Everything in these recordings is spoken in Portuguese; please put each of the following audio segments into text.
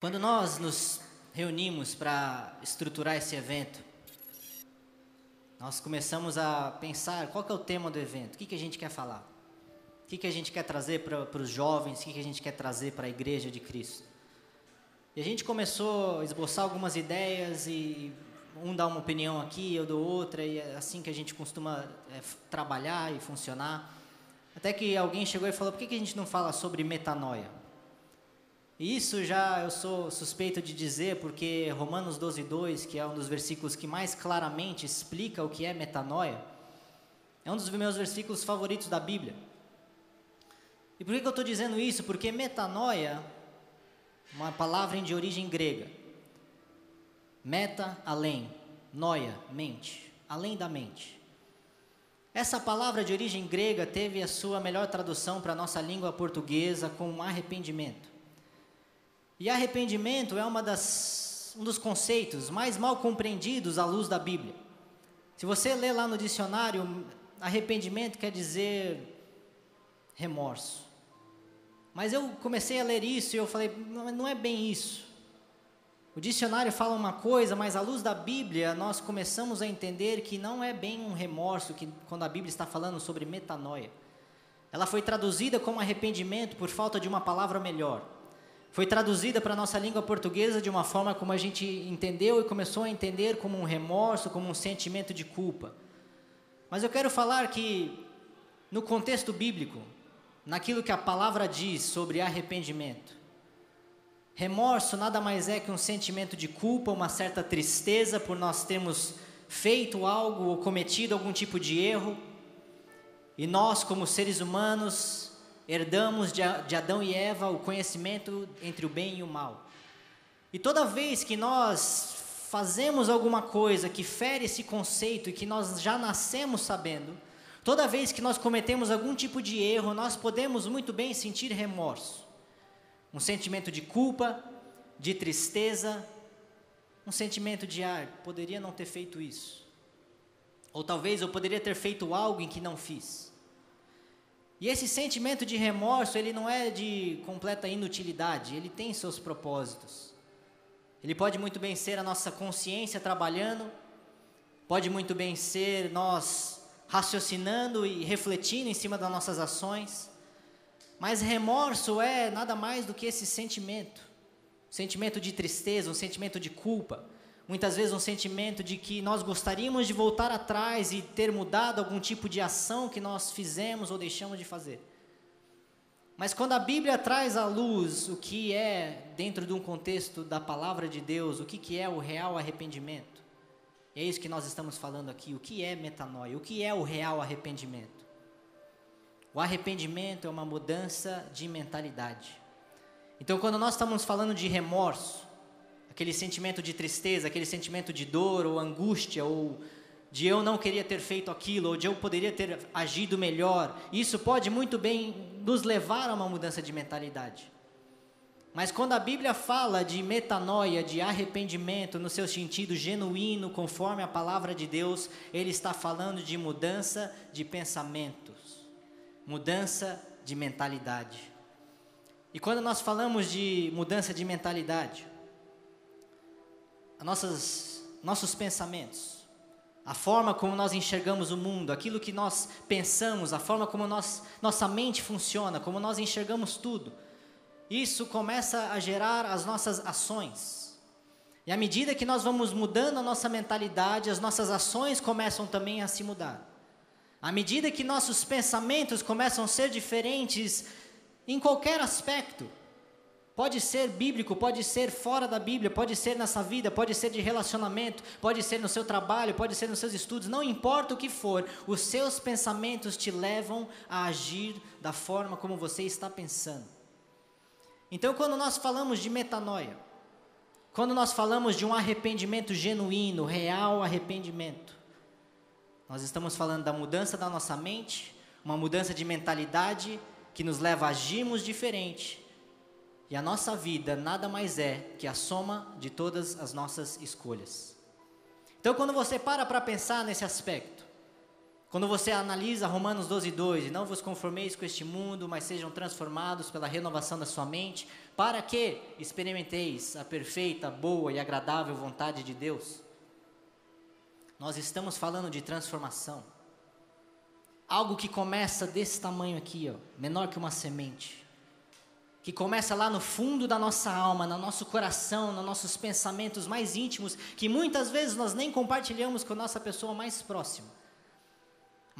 Quando nós nos reunimos para estruturar esse evento, nós começamos a pensar qual é o tema do evento, o que, que a gente quer falar, o que, que a gente quer trazer para os jovens, o que, que a gente quer trazer para a igreja de Cristo. E a gente começou a esboçar algumas ideias e um dá uma opinião aqui, eu dou outra, e é assim que a gente costuma é, trabalhar e funcionar. Até que alguém chegou e falou: por que, que a gente não fala sobre metanoia? E isso já eu sou suspeito de dizer, porque Romanos 12, 2, que é um dos versículos que mais claramente explica o que é metanoia, é um dos meus versículos favoritos da Bíblia. E por que, que eu estou dizendo isso? Porque metanoia, uma palavra de origem grega, meta, além, noia, mente, além da mente. Essa palavra de origem grega teve a sua melhor tradução para a nossa língua portuguesa com arrependimento. E arrependimento é uma das, um dos conceitos mais mal compreendidos à luz da Bíblia. Se você ler lá no dicionário, arrependimento quer dizer remorso. Mas eu comecei a ler isso e eu falei, não, é bem isso. O dicionário fala uma coisa, mas à luz da Bíblia nós começamos a entender que não é bem um remorso que quando a Bíblia está falando sobre metanoia. Ela foi traduzida como arrependimento por falta de uma palavra melhor foi traduzida para a nossa língua portuguesa de uma forma como a gente entendeu e começou a entender como um remorso, como um sentimento de culpa. Mas eu quero falar que, no contexto bíblico, naquilo que a palavra diz sobre arrependimento, remorso nada mais é que um sentimento de culpa, uma certa tristeza por nós termos feito algo ou cometido algum tipo de erro, e nós, como seres humanos, herdamos de Adão e Eva o conhecimento entre o bem e o mal. E toda vez que nós fazemos alguma coisa que fere esse conceito e que nós já nascemos sabendo, toda vez que nós cometemos algum tipo de erro, nós podemos muito bem sentir remorso. Um sentimento de culpa, de tristeza, um sentimento de ah, poderia não ter feito isso. Ou talvez eu poderia ter feito algo em que não fiz. E esse sentimento de remorso, ele não é de completa inutilidade, ele tem seus propósitos. Ele pode muito bem ser a nossa consciência trabalhando, pode muito bem ser nós raciocinando e refletindo em cima das nossas ações. Mas remorso é nada mais do que esse sentimento, sentimento de tristeza, um sentimento de culpa, muitas vezes um sentimento de que nós gostaríamos de voltar atrás e ter mudado algum tipo de ação que nós fizemos ou deixamos de fazer. Mas quando a Bíblia traz à luz o que é, dentro de um contexto da palavra de Deus, o que, que é o real arrependimento, é isso que nós estamos falando aqui. O que é metanoia? O que é o real arrependimento? O arrependimento é uma mudança de mentalidade. Então, quando nós estamos falando de remorso, aquele sentimento de tristeza, aquele sentimento de dor ou angústia, ou de eu não queria ter feito aquilo, ou de eu poderia ter agido melhor. Isso pode muito bem nos levar a uma mudança de mentalidade. Mas quando a Bíblia fala de metanoia, de arrependimento no seu sentido genuíno, conforme a palavra de Deus, ele está falando de mudança de pensamentos, mudança de mentalidade. E quando nós falamos de mudança de mentalidade, nossas, nossos pensamentos, a forma como nós enxergamos o mundo, aquilo que nós pensamos, a forma como nós, nossa mente funciona, como nós enxergamos tudo, isso começa a gerar as nossas ações. E à medida que nós vamos mudando a nossa mentalidade, as nossas ações começam também a se mudar. À medida que nossos pensamentos começam a ser diferentes em qualquer aspecto, Pode ser bíblico, pode ser fora da Bíblia, pode ser nessa vida, pode ser de relacionamento, pode ser no seu trabalho, pode ser nos seus estudos, não importa o que for, os seus pensamentos te levam a agir da forma como você está pensando. Então, quando nós falamos de metanoia, quando nós falamos de um arrependimento genuíno, real arrependimento, nós estamos falando da mudança da nossa mente, uma mudança de mentalidade que nos leva a agirmos diferente e a nossa vida nada mais é que a soma de todas as nossas escolhas. Então, quando você para para pensar nesse aspecto, Quando você analisa Romanos 12, 2, e não vos conformeis com este mundo, mas sejam transformados pela renovação da sua mente, para que experimenteis a perfeita, boa e agradável vontade de Deus. Nós estamos falando de transformação. Algo que começa desse tamanho aqui, ó, menor que uma semente. Que começa lá no fundo da nossa alma, no nosso coração, nos nossos pensamentos mais íntimos, que muitas vezes nós nem compartilhamos com a nossa pessoa mais próxima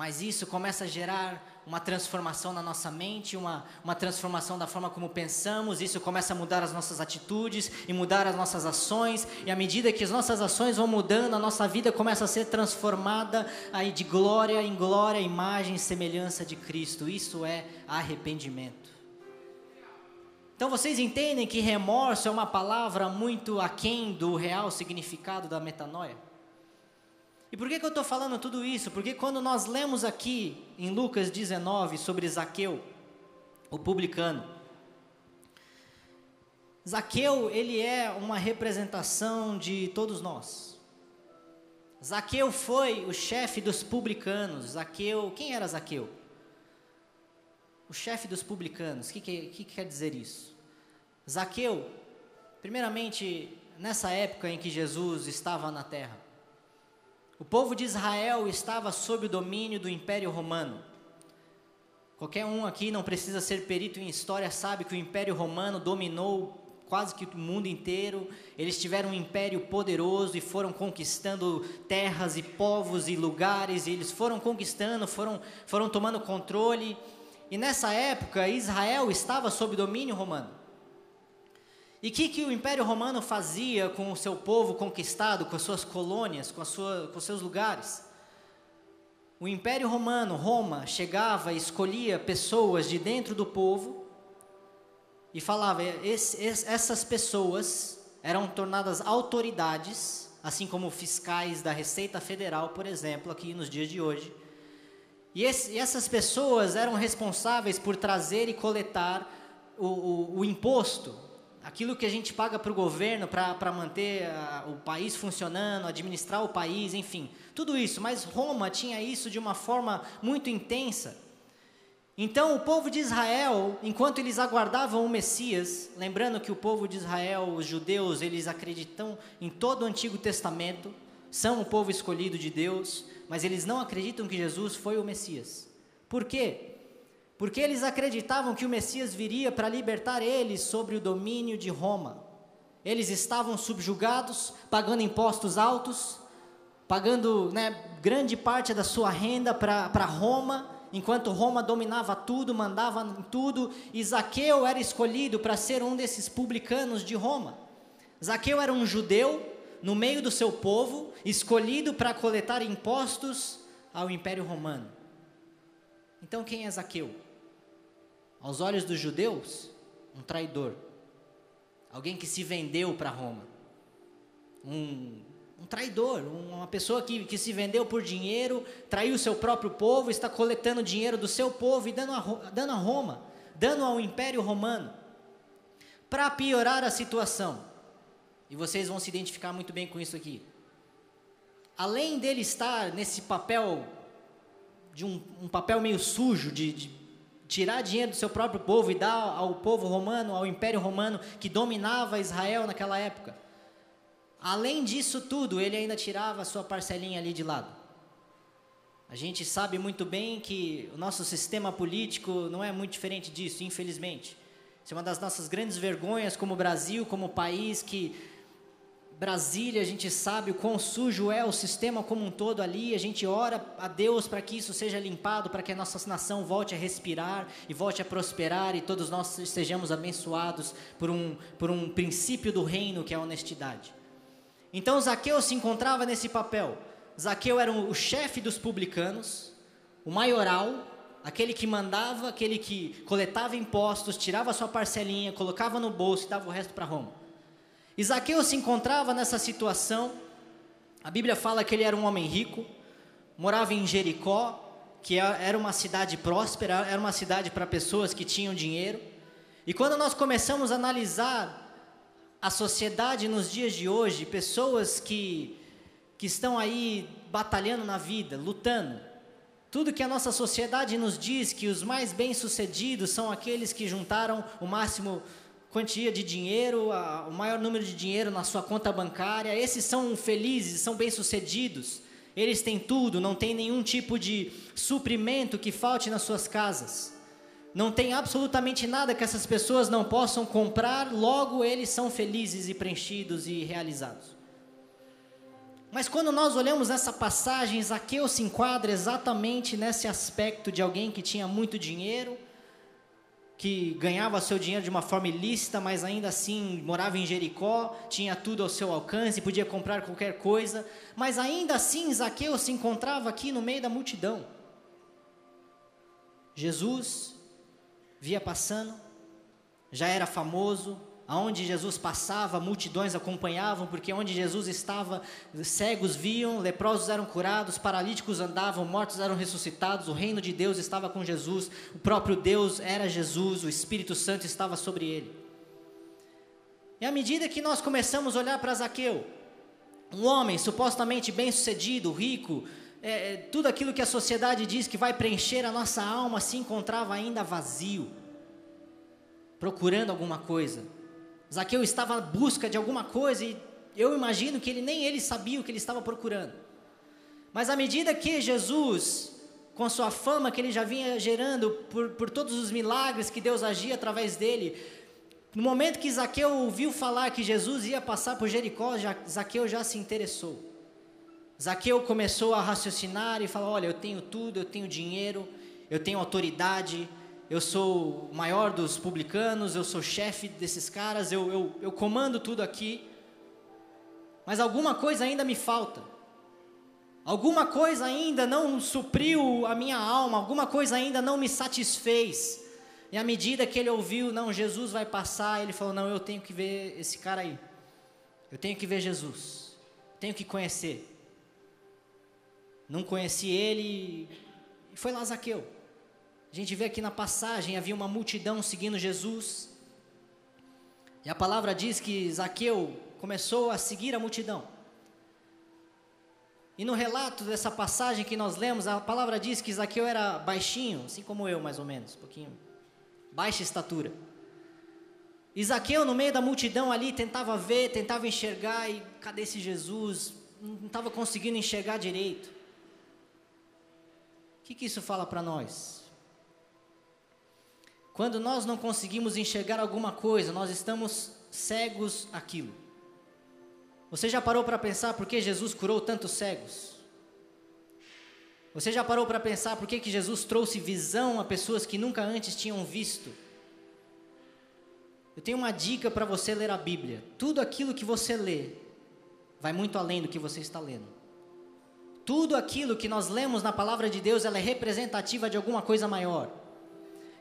mas isso começa a gerar uma transformação na nossa mente, uma, uma transformação da forma como pensamos, isso começa a mudar as nossas atitudes e mudar as nossas ações, e à medida que as nossas ações vão mudando, a nossa vida começa a ser transformada aí de glória em glória, imagem e semelhança de Cristo. Isso é arrependimento. Então vocês entendem que remorso é uma palavra muito aquém do real significado da metanoia? E por que, que eu estou falando tudo isso? Porque quando nós lemos aqui em Lucas 19 sobre Zaqueu, o publicano, Zaqueu, ele é uma representação de todos nós. Zaqueu foi o chefe dos publicanos. Zaqueu, quem era Zaqueu? O chefe dos publicanos. O que, que, que quer dizer isso? Zaqueu, primeiramente, nessa época em que Jesus estava na terra, o povo de Israel estava sob o domínio do Império Romano. Qualquer um aqui não precisa ser perito em história, sabe que o Império Romano dominou quase que o mundo inteiro. Eles tiveram um império poderoso e foram conquistando terras e povos e lugares, e eles foram conquistando, foram, foram tomando controle. E nessa época, Israel estava sob domínio romano. E o que, que o Império Romano fazia com o seu povo conquistado, com as suas colônias, com, sua, com os seus lugares? O Império Romano, Roma, chegava e escolhia pessoas de dentro do povo e falava: esse, essas pessoas eram tornadas autoridades, assim como fiscais da Receita Federal, por exemplo, aqui nos dias de hoje. E, esse, e essas pessoas eram responsáveis por trazer e coletar o, o, o imposto aquilo que a gente paga para o governo para manter a, o país funcionando, administrar o país, enfim, tudo isso. Mas Roma tinha isso de uma forma muito intensa. Então, o povo de Israel, enquanto eles aguardavam o Messias, lembrando que o povo de Israel, os judeus, eles acreditam em todo o Antigo Testamento, são o povo escolhido de Deus, mas eles não acreditam que Jesus foi o Messias. Por quê? Porque eles acreditavam que o Messias viria para libertar eles sobre o domínio de Roma. Eles estavam subjugados, pagando impostos altos, pagando né, grande parte da sua renda para Roma, enquanto Roma dominava tudo, mandava em tudo, e Zaqueu era escolhido para ser um desses publicanos de Roma. Zaqueu era um judeu no meio do seu povo, escolhido para coletar impostos ao Império Romano. Então quem é Zaqueu? Aos olhos dos judeus, um traidor, alguém que se vendeu para Roma, um, um traidor, uma pessoa que, que se vendeu por dinheiro, traiu o seu próprio povo, está coletando dinheiro do seu povo e dando a, dando a Roma, dando ao Império Romano, para piorar a situação. E vocês vão se identificar muito bem com isso aqui. Além dele estar nesse papel de um, um papel meio sujo de, de tirar dinheiro do seu próprio povo e dar ao povo romano, ao império romano que dominava Israel naquela época. Além disso tudo, ele ainda tirava a sua parcelinha ali de lado. A gente sabe muito bem que o nosso sistema político não é muito diferente disso, infelizmente. Isso é uma das nossas grandes vergonhas como Brasil, como país que Brasília, a gente sabe o quão sujo é o sistema como um todo ali. A gente ora a Deus para que isso seja limpado, para que a nossa nação volte a respirar e volte a prosperar e todos nós sejamos abençoados por um, por um princípio do reino que é a honestidade. Então Zaqueu se encontrava nesse papel. Zaqueu era o chefe dos publicanos, o maioral, aquele que mandava, aquele que coletava impostos, tirava sua parcelinha, colocava no bolso e dava o resto para Roma. Isaqueu se encontrava nessa situação. A Bíblia fala que ele era um homem rico, morava em Jericó, que é, era uma cidade próspera, era uma cidade para pessoas que tinham dinheiro. E quando nós começamos a analisar a sociedade nos dias de hoje, pessoas que, que estão aí batalhando na vida, lutando, Tudo que a nossa sociedade nos diz que os mais bem-sucedidos são aqueles que juntaram o máximo quantia de dinheiro, a, o maior número de dinheiro na sua conta bancária, esses são felizes, são bem-sucedidos. Eles têm tudo, não tem nenhum tipo de suprimento que falte nas suas casas. Não tem absolutamente nada que essas pessoas não possam comprar, logo eles são felizes e preenchidos e realizados. Mas quando nós olhamos essa passagem, Zaqueu se enquadra exatamente nesse aspecto de alguém que tinha muito dinheiro, que ganhava seu dinheiro de uma forma ilícita, mas ainda assim morava em Jericó, tinha tudo ao seu alcance, podia comprar qualquer coisa, mas ainda assim Zaqueu se encontrava aqui no meio da multidão. Jesus via passando, já era famoso, aonde Jesus passava, multidões acompanhavam, porque onde Jesus estava, cegos viam, leprosos eram curados, paralíticos andavam, mortos eram ressuscitados, o reino de Deus estava com Jesus, o próprio Deus era Jesus, o Espírito Santo estava sobre ele. E à medida que nós começamos a olhar para Zaqueu, um homem supostamente bem-sucedido, rico, é, é, tudo aquilo que a sociedade diz que vai preencher a nossa alma se encontrava ainda vazio, procurando alguma coisa Zaqueu estava à busca de alguma coisa e eu imagino que ele nem ele sabia o que ele estava procurando. Mas à medida que Jesus, com a sua fama que ele já vinha gerando por, por todos os milagres que Deus agia através dele, no momento que Zaqueu ouviu falar que Jesus ia passar por Jericó, já, Zaqueu já se interessou. Zaqueu começou a raciocinar e falar: Olha, eu tenho tudo, eu tenho dinheiro, eu tenho autoridade, eu sou o maior dos publicanos, eu sou chefe desses caras, eu, eu, eu comando tudo aqui, mas alguma coisa ainda me falta. Alguma coisa ainda não supriu a minha alma, alguma coisa ainda não me satisfez. E à medida que ele ouviu, não, Jesus vai passar, ele falou: não, eu tenho que ver esse cara aí. Eu tenho que ver Jesus. Tenho que conhecer. Não conheci ele e foi lá Zaqueu. A gente vê aqui na passagem, havia uma multidão seguindo Jesus. E a palavra diz que Zaqueu começou a seguir a multidão. E no relato dessa passagem que nós lemos, a palavra diz que Zaqueu era baixinho, assim como eu, mais ou menos, um pouquinho, baixa estatura. E Zaqueu, no meio da multidão ali, tentava ver, tentava enxergar, e cadê esse Jesus? Não estava conseguindo enxergar direito. O que, que isso fala para nós? Quando nós não conseguimos enxergar alguma coisa, nós estamos cegos àquilo. Você já parou para pensar por que Jesus curou tantos cegos? Você já parou para pensar por que, que Jesus trouxe visão a pessoas que nunca antes tinham visto? Eu tenho uma dica para você ler a Bíblia. Tudo aquilo que você lê vai muito além do que você está lendo. Tudo aquilo que nós lemos na palavra de Deus, ela é representativa de alguma coisa maior.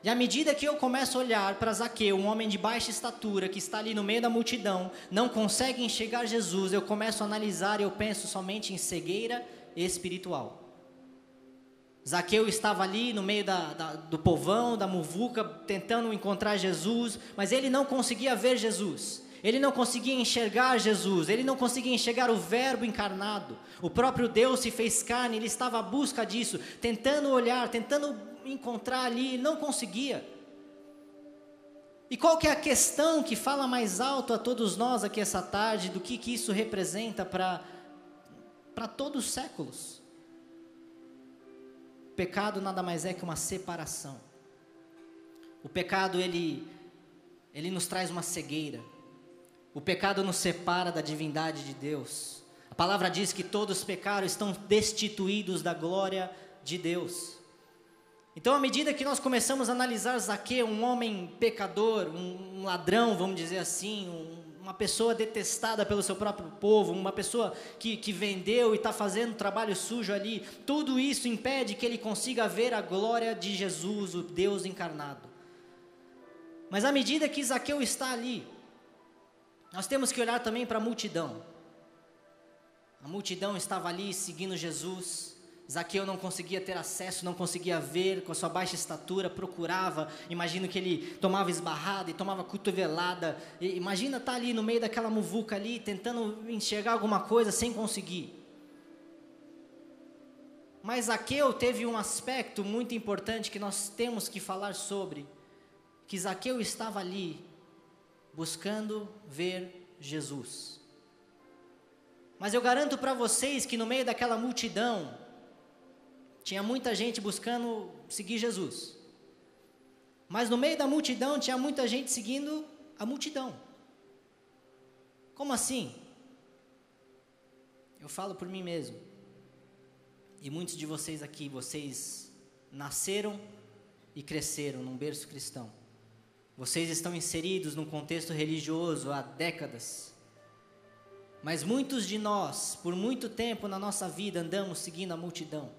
E à medida que eu começo a olhar para Zaqueu, um homem de baixa estatura que está ali no meio da multidão, não consegue enxergar Jesus, eu começo a analisar e eu penso somente em cegueira espiritual. Zaqueu estava ali no meio da, da, do povão, da muvuca, tentando encontrar Jesus, mas ele não conseguia ver Jesus. Ele não conseguia enxergar Jesus, ele não conseguia enxergar o Verbo encarnado. O próprio Deus se fez carne, ele estava à busca disso, tentando olhar, tentando encontrar ali, não conseguia. E qual que é a questão que fala mais alto a todos nós aqui essa tarde do que, que isso representa para todos os séculos? O pecado nada mais é que uma separação. O pecado ele ele nos traz uma cegueira. O pecado nos separa da divindade de Deus. A palavra diz que todos pecaram, estão destituídos da glória de Deus. Então, à medida que nós começamos a analisar Zaqueu, um homem pecador, um, ladrão, vamos dizer assim, um, uma pessoa detestada pelo seu próprio povo, uma pessoa que, que vendeu e está fazendo trabalho sujo ali, tudo isso impede que ele consiga ver a glória de Jesus, o Deus encarnado. Mas à medida que Zaqueu está ali, nós temos que olhar também para a multidão. A multidão estava ali seguindo Jesus, Zaqueu não conseguia ter acesso, não conseguia ver, com a sua baixa estatura, procurava. Imagino que ele tomava esbarrada e tomava cotovelada. E, imagina estar tá ali no meio daquela muvuca ali, tentando enxergar alguma coisa sem conseguir. Mas Zaqueu teve um aspecto muito importante que nós temos que falar sobre, que Zaqueu estava ali buscando ver Jesus. Mas eu garanto para vocês que no meio daquela multidão tinha muita gente buscando seguir Jesus. Mas no meio da multidão tinha muita gente seguindo a multidão. Como assim? Eu falo por mim mesmo. E muitos de vocês aqui, vocês nasceram e cresceram num berço cristão. Vocês estão inseridos num contexto religioso há décadas. Mas muitos de nós, por muito tempo na nossa vida, andamos seguindo a multidão.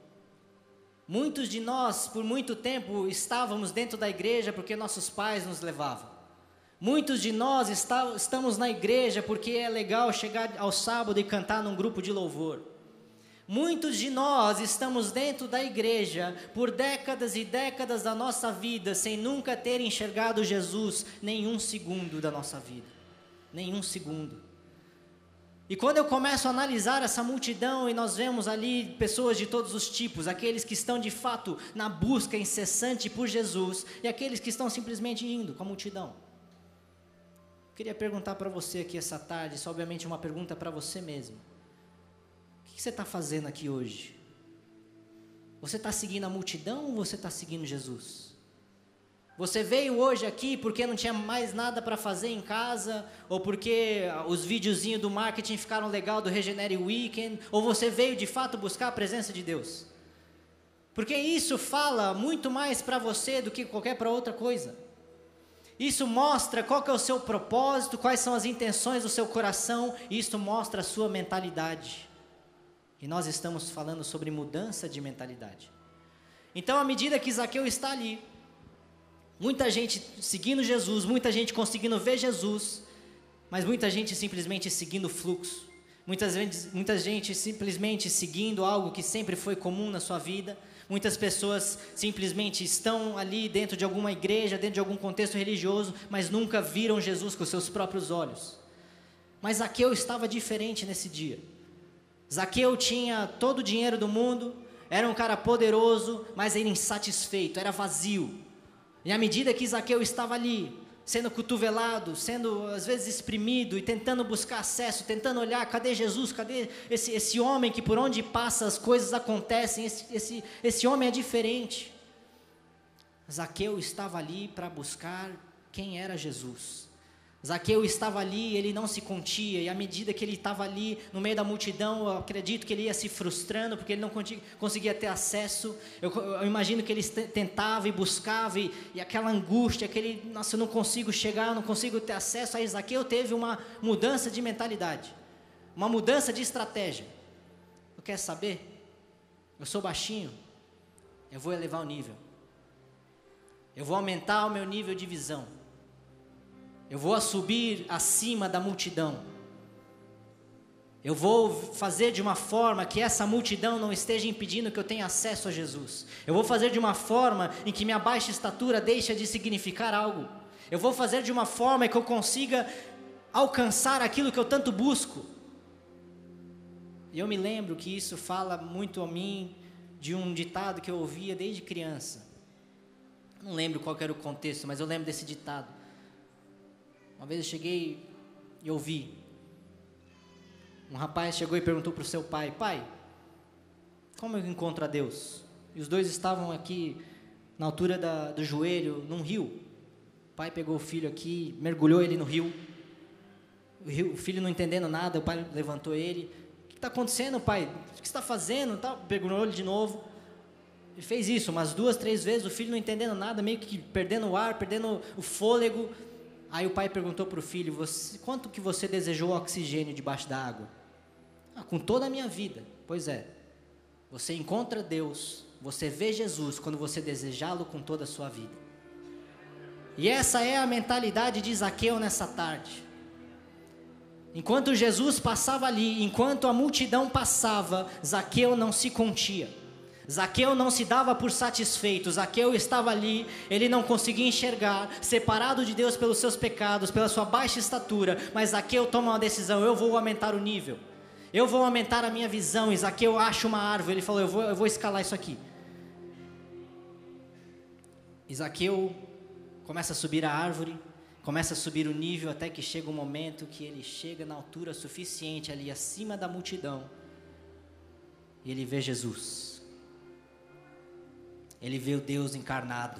Muitos de nós, por muito tempo, estávamos dentro da igreja porque nossos pais nos levavam. Muitos de nós está, estamos na igreja porque é legal chegar ao sábado e cantar num grupo de louvor. Muitos de nós estamos dentro da igreja por décadas e décadas da nossa vida sem nunca ter enxergado Jesus nenhum segundo da nossa vida. Nenhum segundo. E quando eu começo a analisar essa multidão e nós vemos ali pessoas de todos os tipos, aqueles que estão de fato na busca incessante por Jesus e aqueles que estão simplesmente indo com a multidão. Queria perguntar para você aqui essa tarde, isso obviamente é uma pergunta para você mesmo. O que você está fazendo aqui hoje? Você está seguindo a multidão ou você está seguindo Jesus? Você veio hoje aqui porque não tinha mais nada para fazer em casa, ou porque os videozinhos do marketing ficaram legal do Regenere Weekend, ou você veio de fato buscar a presença de Deus? Porque isso fala muito mais para você do que qualquer para outra coisa. Isso mostra qual é o seu propósito, quais são as intenções do seu coração, e isso mostra a sua mentalidade. E nós estamos falando sobre mudança de mentalidade. Então, à medida que Zaqueu está ali, muita gente seguindo Jesus, muita gente conseguindo ver Jesus, mas muita gente simplesmente seguindo o fluxo. Muitas vezes, muita gente simplesmente seguindo algo que sempre foi comum na sua vida, Muitas pessoas simplesmente estão ali dentro de alguma igreja, dentro de algum contexto religioso, mas nunca viram Jesus com seus próprios olhos. Mas Zaqueu estava diferente nesse dia. Zaqueu tinha todo o dinheiro do mundo, era um cara poderoso, mas era insatisfeito, era vazio. E à medida que Zaqueu estava ali, sendo cotovelado, sendo às vezes exprimido e tentando buscar acesso, tentando olhar, cadê Jesus, cadê esse, esse homem que por onde passa as coisas acontecem, esse, esse, esse homem é diferente. Zaqueu estava ali para buscar quem era Jesus. Zaqueu estava ali, ele não se contia, e à medida que ele estava ali no meio da multidão, eu acredito que ele ia se frustrando, porque ele não conseguia ter acesso. Eu, eu imagino que ele tentava e buscava, e, e, aquela angústia, aquele, nossa, eu não consigo chegar, eu não consigo ter acesso. Aí Zaqueu teve uma mudança de mentalidade, uma mudança de estratégia. Eu quero saber? Eu sou baixinho, eu vou elevar o nível, eu vou aumentar o meu nível de visão. Eu vou subir acima da multidão. Eu vou fazer de uma forma que essa multidão não esteja impedindo que eu tenha acesso a Jesus. Eu vou fazer de uma forma em que minha baixa estatura deixe de significar algo. Eu vou fazer de uma forma que eu consiga alcançar aquilo que eu tanto busco. E eu me lembro que isso fala muito a mim de um ditado que eu ouvia desde criança. Não lembro qual era o contexto, mas eu lembro desse ditado. Uma vez eu cheguei e ouvi. Um rapaz chegou e perguntou para o seu pai: Pai, como eu encontro a Deus? E os dois estavam aqui na altura da, do joelho, num rio. O pai pegou o filho aqui, mergulhou ele no rio. O, rio, o filho não entendendo nada, o pai levantou ele. O que está acontecendo, pai? O que está fazendo? Tá, mergulhou ele de novo. Ele fez isso umas duas, três vezes, o filho não entendendo nada, meio que perdendo o ar, perdendo o fôlego. Aí o pai perguntou para o filho: você, quanto que você desejou oxigênio debaixo da água? Ah, com toda a minha vida. Pois é. Você encontra Deus, você vê Jesus quando você desejá-lo com toda a sua vida. E essa é a mentalidade de Zaqueu nessa tarde. Enquanto Jesus passava ali, enquanto a multidão passava, Zaqueu não se contia. Zaqueu não se dava por satisfeito, Zaqueu estava ali, ele não conseguia enxergar, separado de Deus pelos seus pecados, pela sua baixa estatura, mas Zaqueu toma uma decisão: eu vou aumentar o nível. Eu vou aumentar a minha visão. Isaqueu acha uma árvore. Ele falou: eu vou, eu vou escalar isso aqui. Isaqueu começa a subir a árvore, começa a subir o nível até que chega um momento que ele chega na altura suficiente ali acima da multidão. E ele vê Jesus. Ele vê o Deus encarnado.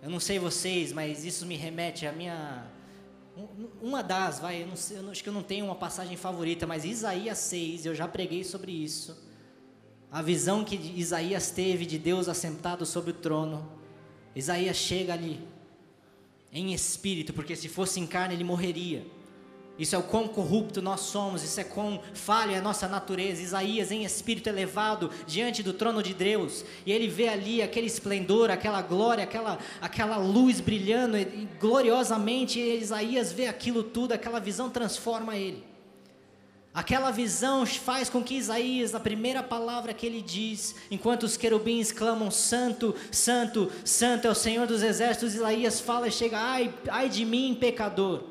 Eu não sei vocês, mas isso me remete à minha uma das, vai, eu, não sei, eu acho que eu não tenho uma passagem favorita, mas Isaías 6, eu já preguei sobre isso. A visão que Isaías teve de Deus assentado sobre o trono. Isaías chega ali, em espírito, porque se fosse em carne ele morreria. Isso é o quão corrupto nós somos, isso é quão falha é a nossa natureza. Isaías, em espírito elevado, diante do trono de Deus, e ele vê ali aquele esplendor, aquela glória, aquela, aquela luz brilhando e, gloriosamente. E Isaías vê aquilo tudo, aquela visão transforma ele. Aquela visão faz com que Isaías, a primeira palavra que ele diz, enquanto os querubins clamam: Santo, Santo, Santo é o Senhor dos exércitos, Isaías fala e chega: Ai, ai de mim, pecador.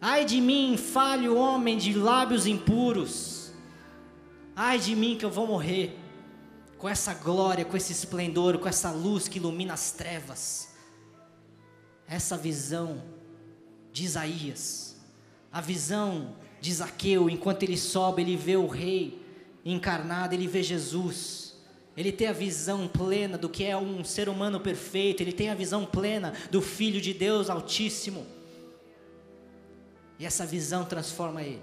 Ai de mim, falho homem de lábios impuros. Ai de mim que eu vou morrer com essa glória, com esse esplendor, com essa luz que ilumina as trevas. Essa visão de Isaías, a visão de Zaqueu, enquanto ele sobe, ele vê o rei encarnado, ele vê Jesus. Ele tem a visão plena do que é um ser humano perfeito, ele tem a visão plena do Filho de Deus Altíssimo. E essa visão transforma ele.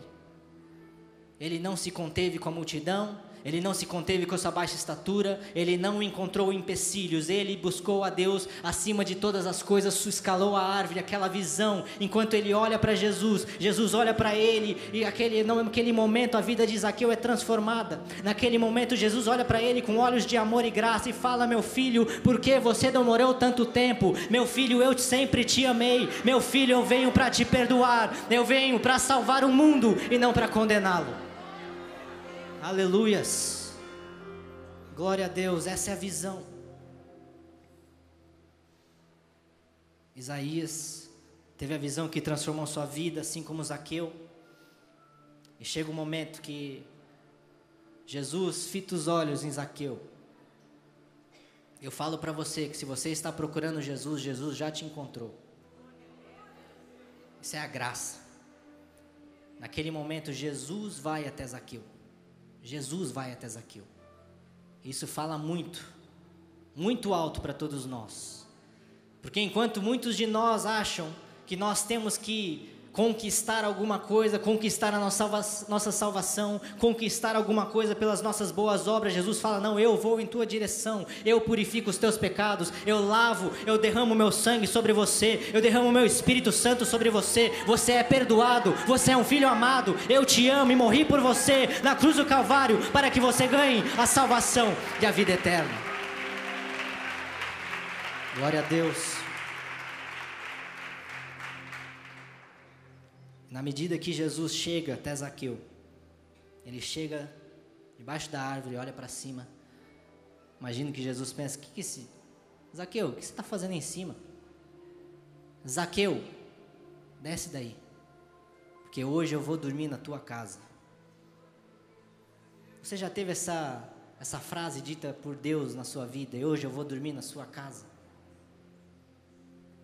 Ele não se conteve com a multidão, ele não se conteve com sua baixa estatura, ele não encontrou empecilhos, ele buscou a Deus acima de todas as coisas, escalou a árvore, aquela visão, enquanto ele olha para Jesus, Jesus olha para ele, e aquele, naquele momento a vida de Zaqueu é transformada. Naquele momento Jesus olha para ele com olhos de amor e graça e fala: Meu filho, por que você demorou tanto tempo? Meu filho, eu sempre te amei. Meu filho, eu venho para te perdoar, eu venho para salvar o mundo e não para condená-lo. Aleluias. Glória a Deus, essa é a visão. Isaías teve a visão que transformou sua vida, assim como Zaqueu. E chega um momento que Jesus fita os olhos em Zaqueu. Eu falo para você que se você está procurando Jesus, Jesus já te encontrou. Isso é a graça. Naquele momento, Jesus vai até Zaqueu. Jesus vai até Zaqueu. Isso fala muito, muito alto para todos nós. Porque enquanto muitos de nós acham que nós temos que conquistar alguma coisa, conquistar a nossa, nossa salvação, conquistar alguma coisa pelas nossas boas obras. Jesus fala: Não, eu vou em tua direção, eu purifico os teus pecados, eu lavo, eu derramo meu sangue sobre você, eu derramo meu Espírito Santo sobre você. Você é perdoado, você é um filho amado, eu te amo e morri por você na cruz do Calvário para que você ganhe a salvação e a vida eterna. Glória a Deus. Na medida que Jesus chega até Zaqueu, ele chega debaixo da árvore, olha para cima. Imagino que Jesus pensa: que que esse Zaqueu, o que você está fazendo em cima? Zaqueu, desce daí, porque hoje eu vou dormir na tua casa. Você já teve essa essa frase dita por Deus na sua vida? Hoje eu vou dormir na sua casa.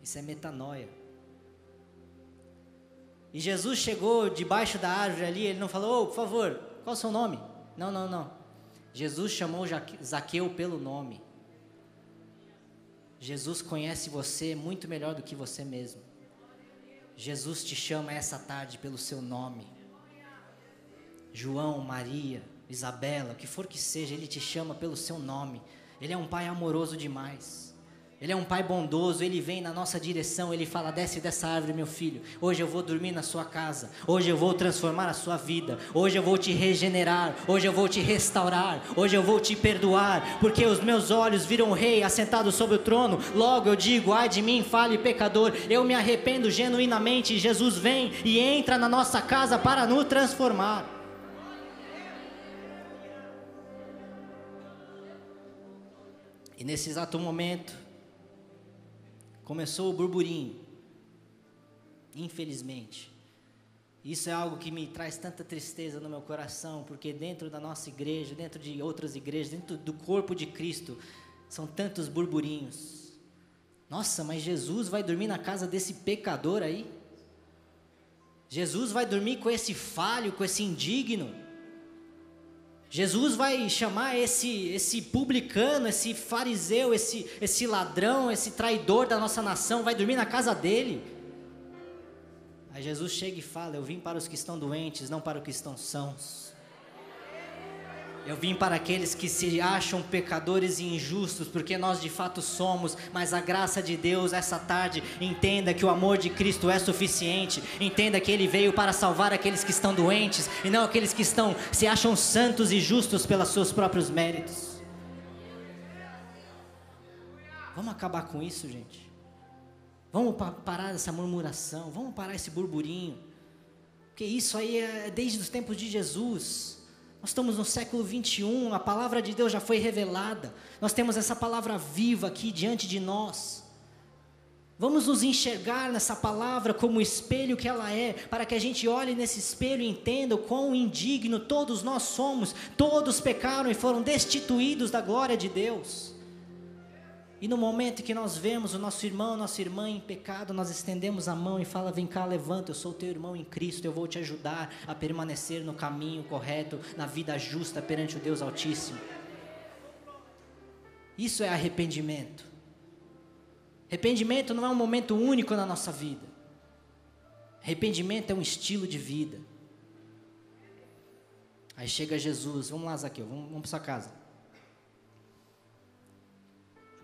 Isso é metanoia. E Jesus chegou debaixo da árvore ali, ele não falou, oh, por favor, qual é o seu nome? Não, não, não. Jesus chamou Zaqueu pelo nome. Jesus conhece você muito melhor do que você mesmo. Jesus te chama essa tarde pelo seu nome. João, Maria, Isabela, o que for que seja, ele te chama pelo seu nome. Ele é um pai amoroso demais. Ele é um pai bondoso, ele vem na nossa direção, ele fala: desce dessa árvore, meu filho. Hoje eu vou dormir na sua casa. Hoje eu vou transformar a sua vida. Hoje eu vou te regenerar. Hoje eu vou te restaurar. Hoje eu vou te perdoar. Porque os meus olhos viram o rei assentado sobre o trono. Logo eu digo: ai de mim, fale pecador. Eu me arrependo genuinamente. Jesus vem e entra na nossa casa para nos transformar. E nesse exato momento, Começou o burburinho. Infelizmente. Isso é algo que me traz tanta tristeza no meu coração, porque dentro da nossa igreja, dentro de outras igrejas, dentro do corpo de Cristo, são tantos burburinhos. Nossa, mas Jesus vai dormir na casa desse pecador aí? Jesus vai dormir com esse falho, com esse indigno? Jesus vai chamar esse, esse publicano, esse fariseu, esse, esse ladrão, esse traidor da nossa nação, vai dormir na casa dele? Aí Jesus chega e fala: Eu vim para os que estão doentes, não para os que estão sãos. Eu vim para aqueles que se acham pecadores e injustos, porque nós de fato somos, mas a graça de Deus essa tarde, entenda que o amor de Cristo é suficiente, entenda que Ele veio para salvar aqueles que estão doentes e não aqueles que estão se acham santos e justos pelos seus próprios méritos. Vamos acabar com isso, gente. Vamos parar essa murmuração, vamos parar esse burburinho. Porque isso aí é desde os tempos de Jesus. Nós estamos no século 21, a palavra de Deus já foi revelada. Nós temos essa palavra viva aqui diante de nós. Vamos nos enxergar nessa palavra como o espelho que ela é, para que a gente olhe nesse espelho e entenda o quão indigno todos nós somos. Todos pecaram e foram destituídos da glória de Deus. E no momento que nós vemos o nosso irmão, nossa irmã em pecado, nós estendemos a mão e fala: "Vem cá, levanta, eu sou teu irmão em Cristo, eu vou te ajudar a permanecer no caminho correto, na vida justa perante o Deus Altíssimo". Isso é arrependimento. Arrependimento não é um momento único na nossa vida. Arrependimento é um estilo de vida. Aí chega Jesus, vamos lá, Zaqueu, vamos, vamos para sua casa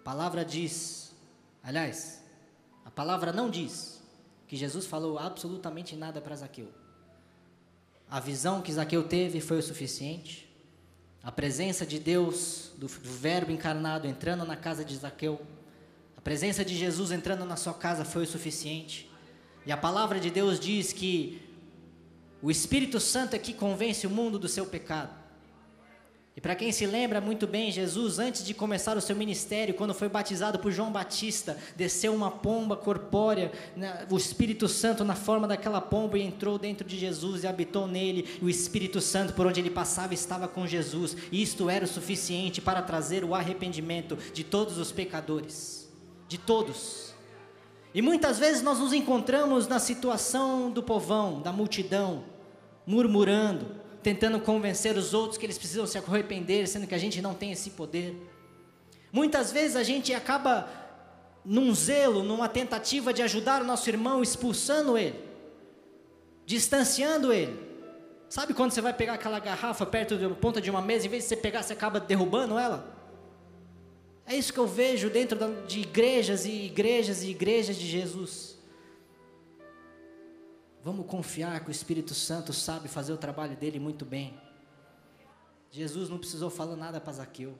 palavra diz, aliás, a palavra não diz que Jesus falou absolutamente nada para Zaqueu. A visão que Zaqueu teve foi o suficiente. A presença de Deus, do, do Verbo encarnado entrando na casa de Zaqueu, a presença de Jesus entrando na sua casa foi o suficiente. E a palavra de Deus diz que o Espírito Santo é que convence o mundo do seu pecado. E para quem se lembra muito bem, Jesus, antes de começar o seu ministério, quando foi batizado por João Batista, desceu uma pomba corpórea, né, o Espírito Santo na forma daquela pomba e entrou dentro de Jesus e habitou nele. E o Espírito Santo, por onde ele passava, estava com Jesus. E isto era o suficiente para trazer o arrependimento de todos os pecadores. De todos. E muitas vezes nós nos encontramos na situação do povão, da multidão, murmurando, tentando convencer os outros que eles precisam se arrepender, sendo que a gente não tem esse poder. Muitas vezes a gente acaba num zelo, numa tentativa de ajudar o nosso irmão, expulsando ele, distanciando ele. Sabe quando você vai pegar aquela garrafa perto da ponta de uma mesa, em vez de você pegar, você acaba derrubando ela? É isso que eu vejo dentro de igrejas e igrejas e igrejas de Jesus. Vamos confiar que o Espírito Santo sabe fazer o trabalho dele muito bem. Jesus não precisou falar nada para Zaqueu.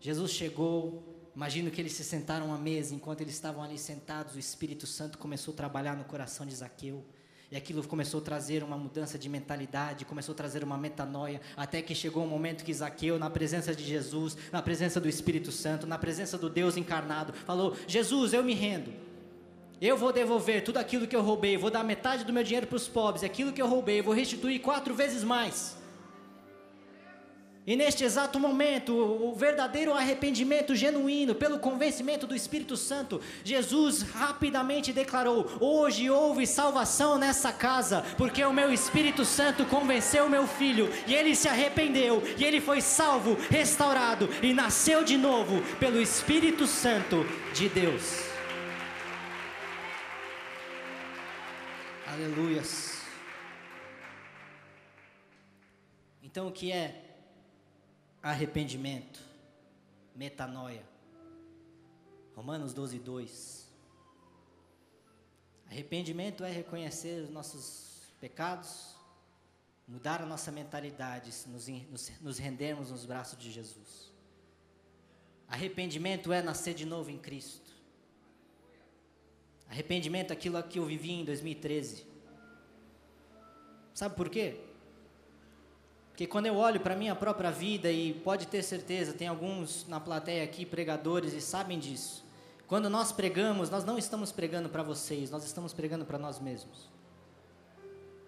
Jesus chegou, imagino que eles se sentaram à mesa, enquanto eles estavam ali sentados, o Espírito Santo começou a trabalhar no coração de Zaqueu. E aquilo começou a trazer uma mudança de mentalidade, começou a trazer uma metanoia, até que chegou um momento que Zaqueu, na presença de Jesus, na presença do Espírito Santo, na presença do Deus encarnado, falou: Jesus, eu me rendo. Eu vou devolver tudo aquilo que eu roubei, vou dar metade do meu dinheiro para os pobres, aquilo que eu roubei, eu vou restituir quatro vezes mais. E neste exato momento, o verdadeiro arrependimento genuíno, pelo convencimento do Espírito Santo, Jesus rapidamente declarou: Hoje houve salvação nessa casa, porque o meu Espírito Santo convenceu o meu filho, e ele se arrependeu, e ele foi salvo, restaurado e nasceu de novo pelo Espírito Santo de Deus. Aleluias. Então, o que é arrependimento? Metanoia. Romanos 12, 2. Arrependimento é reconhecer os nossos pecados, mudar a nossa mentalidade, nos, nos, nos rendermos nos braços de Jesus. Arrependimento é nascer de novo em Cristo. Arrependimento é aquilo que eu vivi em 2013. Sabe por quê? Porque quando eu olho para a minha própria vida, e pode ter certeza, tem alguns na plateia aqui, pregadores, e sabem disso. Quando nós pregamos, nós não estamos pregando para vocês, nós estamos pregando para nós mesmos.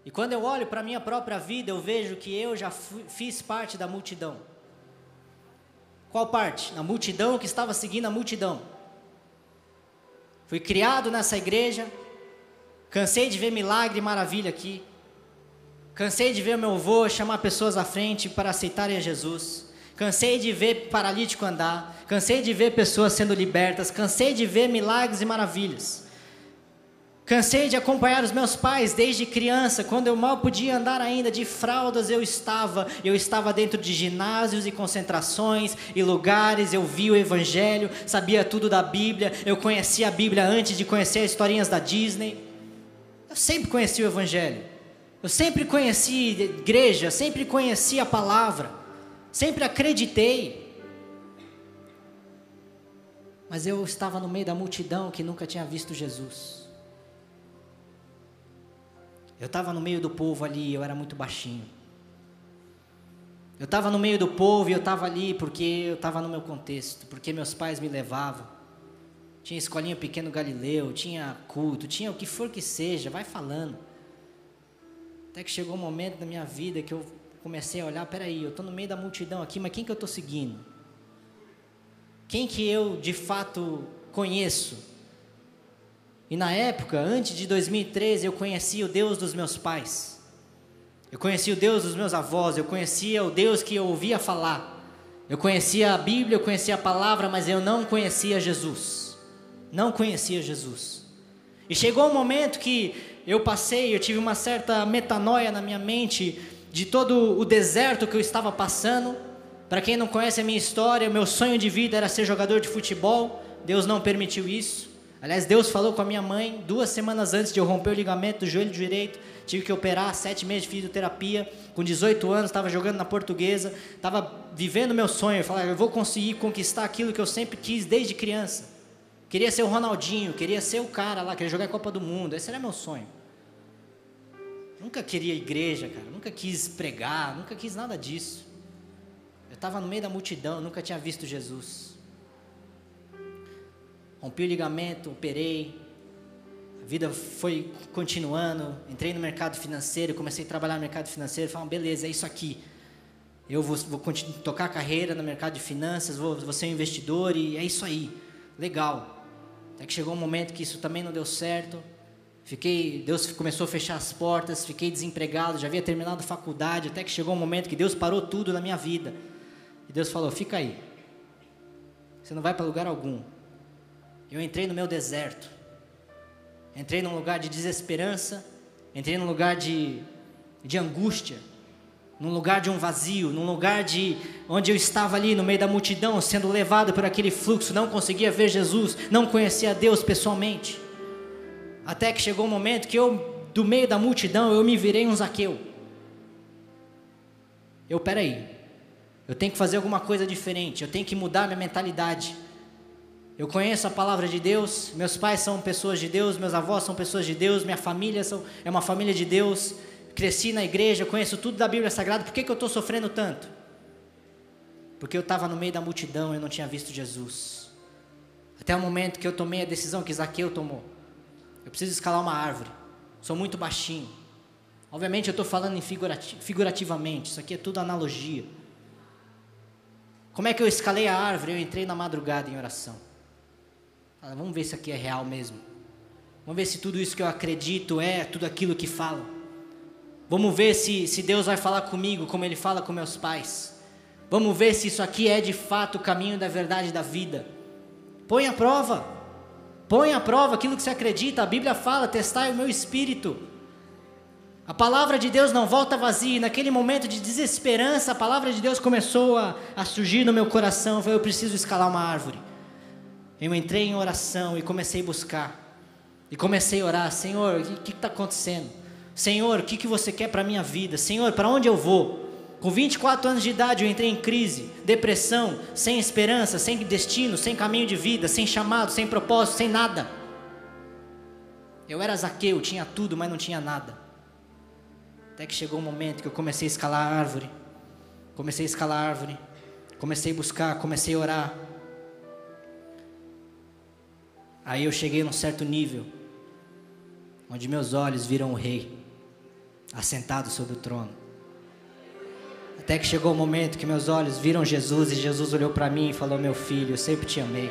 E quando eu olho para a minha própria vida, eu vejo que eu já fiz parte da multidão. Qual parte? Na multidão que estava seguindo a multidão. Fui criado nessa igreja, cansei de ver milagre e maravilha aqui. Cansei de ver meu avô chamar pessoas à frente para aceitarem a Jesus. Cansei de ver paralítico andar. Cansei de ver pessoas sendo libertas. Cansei de ver milagres e maravilhas. Cansei de acompanhar os meus pais desde criança, quando eu mal podia andar ainda de fraldas, eu estava, eu estava dentro de ginásios e concentrações e lugares, eu vi o evangelho, sabia tudo da Bíblia, eu conhecia a Bíblia antes de conhecer as historinhas da Disney. Eu sempre conheci o evangelho. Eu sempre conheci igreja, sempre conheci a palavra, sempre acreditei. Mas eu estava no meio da multidão que nunca tinha visto Jesus. Eu estava no meio do povo ali, eu era muito baixinho. Eu estava no meio do povo e eu estava ali porque eu estava no meu contexto, porque meus pais me levavam. Tinha escolinha Pequeno Galileu, tinha culto, tinha o que for que seja, vai falando. Até que chegou um momento na minha vida que eu comecei a olhar, peraí, eu estou no meio da multidão aqui, mas quem que eu estou seguindo? Quem que eu de fato conheço? E na época, antes de 2013, eu conhecia o Deus dos meus pais. Eu conhecia o Deus dos meus avós, eu conhecia o Deus que eu ouvia falar. Eu conhecia a Bíblia, eu conhecia a palavra, mas eu não conhecia Jesus. Não conhecia Jesus. E chegou um momento que eu passei, eu tive uma certa metanoia na minha mente de todo o deserto que eu estava passando. Para quem não conhece a minha história, meu sonho de vida era ser jogador de futebol. Deus não permitiu isso. Aliás, Deus falou com a minha mãe duas semanas antes de eu romper o ligamento do joelho direito. Tive que operar, sete meses de fisioterapia. Com 18 anos, estava jogando na portuguesa. Estava vivendo meu sonho. Falei, eu vou conseguir conquistar aquilo que eu sempre quis desde criança. Queria ser o Ronaldinho, queria ser o cara lá, queria jogar a Copa do Mundo. Esse era meu sonho. Nunca queria igreja, cara. Nunca quis pregar, nunca quis nada disso. Eu estava no meio da multidão, nunca tinha visto Jesus rompi o ligamento, operei. A vida foi continuando. Entrei no mercado financeiro, comecei a trabalhar no mercado financeiro. Falei, beleza, é isso aqui. Eu vou, vou tocar carreira no mercado de finanças, vou, vou ser um investidor e é isso aí. Legal. Até que chegou um momento que isso também não deu certo. Fiquei, Deus começou a fechar as portas, fiquei desempregado, já havia terminado a faculdade, até que chegou um momento que Deus parou tudo na minha vida. E Deus falou: "Fica aí. Você não vai para lugar algum. Eu entrei no meu deserto. Entrei num lugar de desesperança, entrei num lugar de, de angústia, num lugar de um vazio, num lugar de onde eu estava ali no meio da multidão, sendo levado por aquele fluxo, não conseguia ver Jesus, não conhecia Deus pessoalmente. Até que chegou um momento que eu, do meio da multidão, eu me virei um Zaqueu. Eu, peraí, eu tenho que fazer alguma coisa diferente, eu tenho que mudar minha mentalidade. Eu conheço a palavra de Deus, meus pais são pessoas de Deus, meus avós são pessoas de Deus, minha família são, é uma família de Deus. Cresci na igreja, conheço tudo da Bíblia Sagrada, por que, que eu estou sofrendo tanto? Porque eu estava no meio da multidão eu não tinha visto Jesus. Até o momento que eu tomei a decisão que Zaqueu tomou. Eu preciso escalar uma árvore. Sou muito baixinho. Obviamente eu estou falando figurati figurativamente, isso aqui é tudo analogia. Como é que eu escalei a árvore? Eu entrei na madrugada em oração. Vamos ver se aqui é real mesmo. Vamos ver se tudo isso que eu acredito é tudo aquilo que fala. Vamos ver se, se Deus vai falar comigo como Ele fala com meus pais. Vamos ver se isso aqui é de fato o caminho da verdade da vida. Põe a prova. Põe a prova aquilo que você acredita. A Bíblia fala: testai o meu espírito. A palavra de Deus não volta vazia. naquele momento de desesperança, a palavra de Deus começou a, a surgir no meu coração. Eu falei: eu preciso escalar uma árvore. Eu entrei em oração e comecei a buscar. E comecei a orar: Senhor, o que está acontecendo? Senhor, o que, que você quer para a minha vida? Senhor, para onde eu vou? Com 24 anos de idade eu entrei em crise, depressão, sem esperança, sem destino, sem caminho de vida, sem chamado, sem propósito, sem nada. Eu era Zaqueu, tinha tudo, mas não tinha nada. Até que chegou um momento que eu comecei a escalar a árvore. Comecei a escalar a árvore. Comecei a buscar, comecei a orar. Aí eu cheguei num certo nível, onde meus olhos viram o rei. Assentado sobre o trono. Até que chegou o momento que meus olhos viram Jesus e Jesus olhou para mim e falou: Meu filho, eu sempre te amei.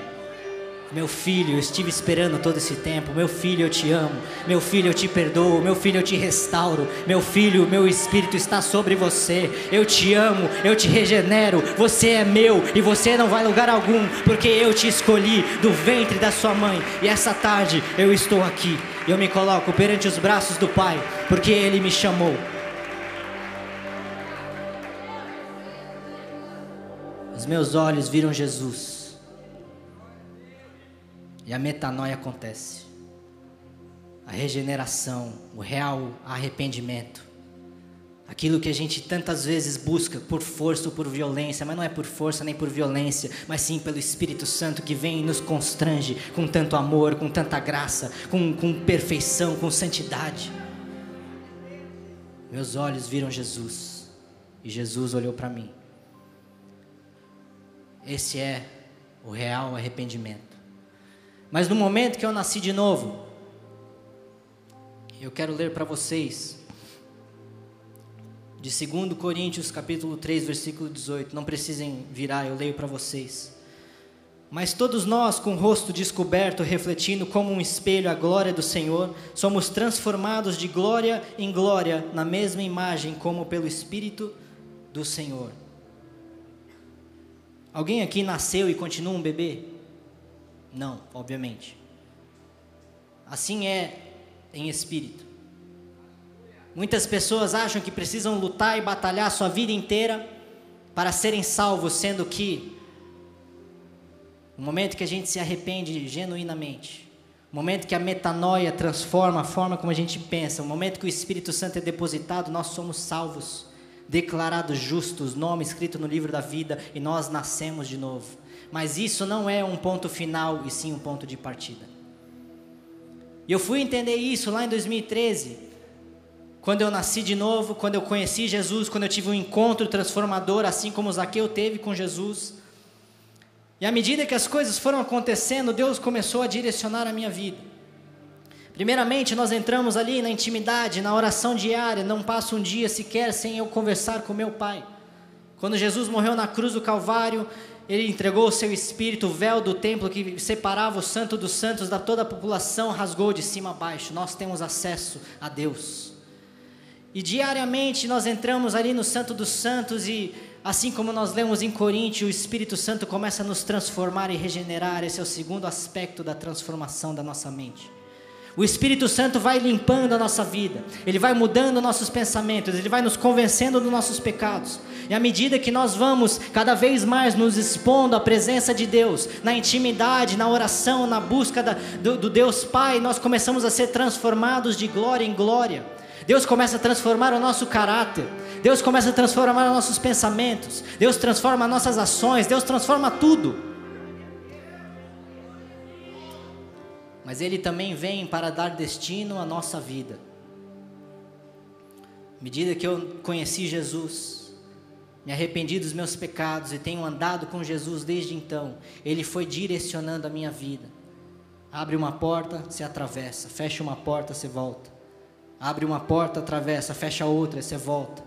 Meu filho, eu estive esperando todo esse tempo. Meu filho, eu te amo. Meu filho, eu te perdoo. Meu filho, eu te restauro. Meu filho, meu espírito está sobre você. Eu te amo, eu te regenero. Você é meu e você não vai lugar algum, porque eu te escolhi do ventre da sua mãe. E essa tarde eu estou aqui. Eu me coloco perante os braços do Pai, porque Ele me chamou. Os meus olhos viram Jesus. E a metanoia acontece. A regeneração, o real arrependimento. Aquilo que a gente tantas vezes busca por força ou por violência, mas não é por força nem por violência, mas sim pelo Espírito Santo que vem e nos constrange com tanto amor, com tanta graça, com, com perfeição, com santidade. Meus olhos viram Jesus e Jesus olhou para mim. Esse é o real arrependimento. Mas no momento que eu nasci de novo, eu quero ler para vocês de 2 Coríntios capítulo 3, versículo 18. Não precisem virar, eu leio para vocês. Mas todos nós, com o rosto descoberto, refletindo como um espelho a glória do Senhor, somos transformados de glória em glória na mesma imagem como pelo Espírito do Senhor. Alguém aqui nasceu e continua um bebê? Não, obviamente. Assim é em espírito. Muitas pessoas acham que precisam lutar e batalhar sua vida inteira para serem salvos, sendo que o momento que a gente se arrepende genuinamente, o momento que a metanoia transforma a forma como a gente pensa, o momento que o Espírito Santo é depositado, nós somos salvos, declarados justos, nome escrito no livro da vida e nós nascemos de novo. Mas isso não é um ponto final e sim um ponto de partida. E eu fui entender isso lá em 2013, quando eu nasci de novo, quando eu conheci Jesus, quando eu tive um encontro transformador, assim como Zaqueu teve com Jesus. E à medida que as coisas foram acontecendo, Deus começou a direcionar a minha vida. Primeiramente, nós entramos ali na intimidade, na oração diária, não passa um dia sequer sem eu conversar com meu Pai. Quando Jesus morreu na cruz do Calvário, ele entregou o seu espírito, o véu do templo que separava o santo dos santos da toda a população, rasgou de cima a baixo. Nós temos acesso a Deus. E diariamente nós entramos ali no Santo dos Santos e assim como nós lemos em Coríntios, o Espírito Santo começa a nos transformar e regenerar. Esse é o segundo aspecto da transformação da nossa mente. O Espírito Santo vai limpando a nossa vida, ele vai mudando nossos pensamentos, ele vai nos convencendo dos nossos pecados. E à medida que nós vamos cada vez mais nos expondo à presença de Deus, na intimidade, na oração, na busca da, do, do Deus Pai, nós começamos a ser transformados de glória em glória. Deus começa a transformar o nosso caráter, Deus começa a transformar os nossos pensamentos, Deus transforma nossas ações, Deus transforma tudo. Mas Ele também vem para dar destino à nossa vida. À medida que eu conheci Jesus, me arrependi dos meus pecados e tenho andado com Jesus desde então, Ele foi direcionando a minha vida. Abre uma porta, você atravessa, fecha uma porta, você volta. Abre uma porta, atravessa, fecha outra, você volta.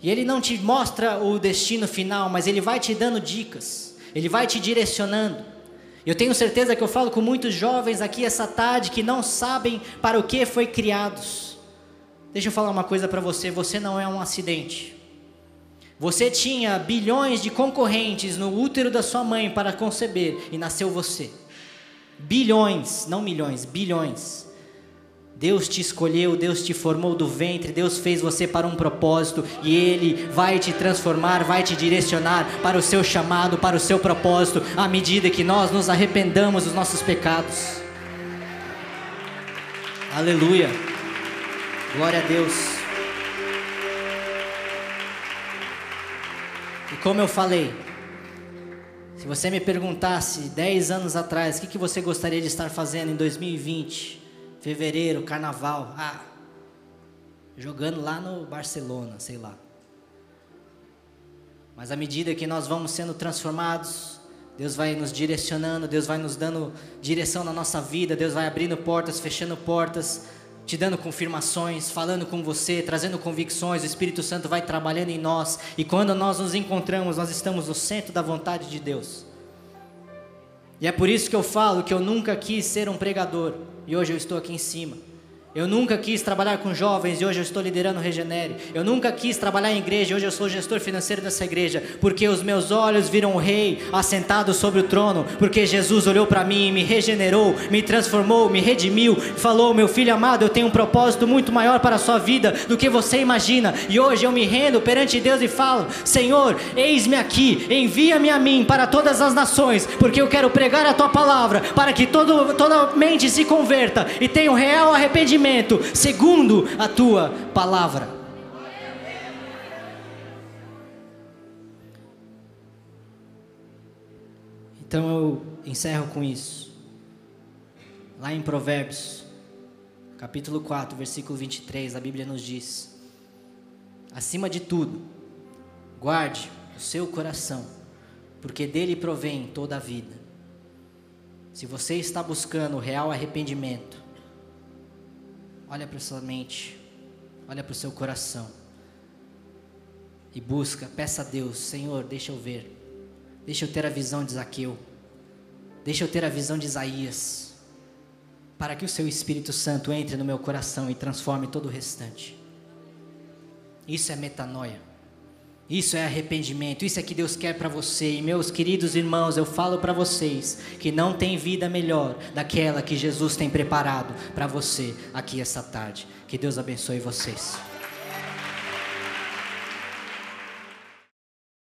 E Ele não te mostra o destino final, mas Ele vai te dando dicas, Ele vai te direcionando. Eu tenho certeza que eu falo com muitos jovens aqui essa tarde que não sabem para o que foi criados. Deixa eu falar uma coisa para você: você não é um acidente. Você tinha bilhões de concorrentes no útero da sua mãe para conceber e nasceu você. Bilhões, não milhões, bilhões. Deus te escolheu, Deus te formou do ventre, Deus fez você para um propósito e Ele vai te transformar, vai te direcionar para o seu chamado, para o seu propósito, à medida que nós nos arrependamos dos nossos pecados. Aleluia, glória a Deus. E como eu falei, se você me perguntasse 10 anos atrás o que, que você gostaria de estar fazendo em 2020, fevereiro, carnaval, ah, jogando lá no Barcelona, sei lá. Mas à medida que nós vamos sendo transformados, Deus vai nos direcionando, Deus vai nos dando direção na nossa vida, Deus vai abrindo portas, fechando portas, te dando confirmações, falando com você, trazendo convicções, o Espírito Santo vai trabalhando em nós, e quando nós nos encontramos, nós estamos no centro da vontade de Deus. E é por isso que eu falo que eu nunca quis ser um pregador, e hoje eu estou aqui em cima. Eu nunca quis trabalhar com jovens e hoje eu estou liderando o Regenere. Eu nunca quis trabalhar em igreja e hoje eu sou gestor financeiro dessa igreja. Porque os meus olhos viram o Rei assentado sobre o trono. Porque Jesus olhou para mim, me regenerou, me transformou, me redimiu. Falou: Meu filho amado, eu tenho um propósito muito maior para a sua vida do que você imagina. E hoje eu me rendo perante Deus e falo: Senhor, eis-me aqui, envia-me a mim para todas as nações. Porque eu quero pregar a tua palavra para que todo, toda mente se converta e tenha um real arrependimento segundo a tua palavra. Então eu encerro com isso. Lá em Provérbios, capítulo 4, versículo 23, a Bíblia nos diz: Acima de tudo, guarde o seu coração, porque dele provém toda a vida. Se você está buscando o real arrependimento, olha para sua mente, olha para o seu coração e busca, peça a Deus, Senhor, deixa eu ver, deixa eu ter a visão de Zaqueu, deixa eu ter a visão de Isaías, para que o seu Espírito Santo entre no meu coração e transforme todo o restante. Isso é metanoia. Isso é arrependimento, isso é que Deus quer para você. E meus queridos irmãos, eu falo para vocês que não tem vida melhor daquela que Jesus tem preparado para você aqui essa tarde. Que Deus abençoe vocês.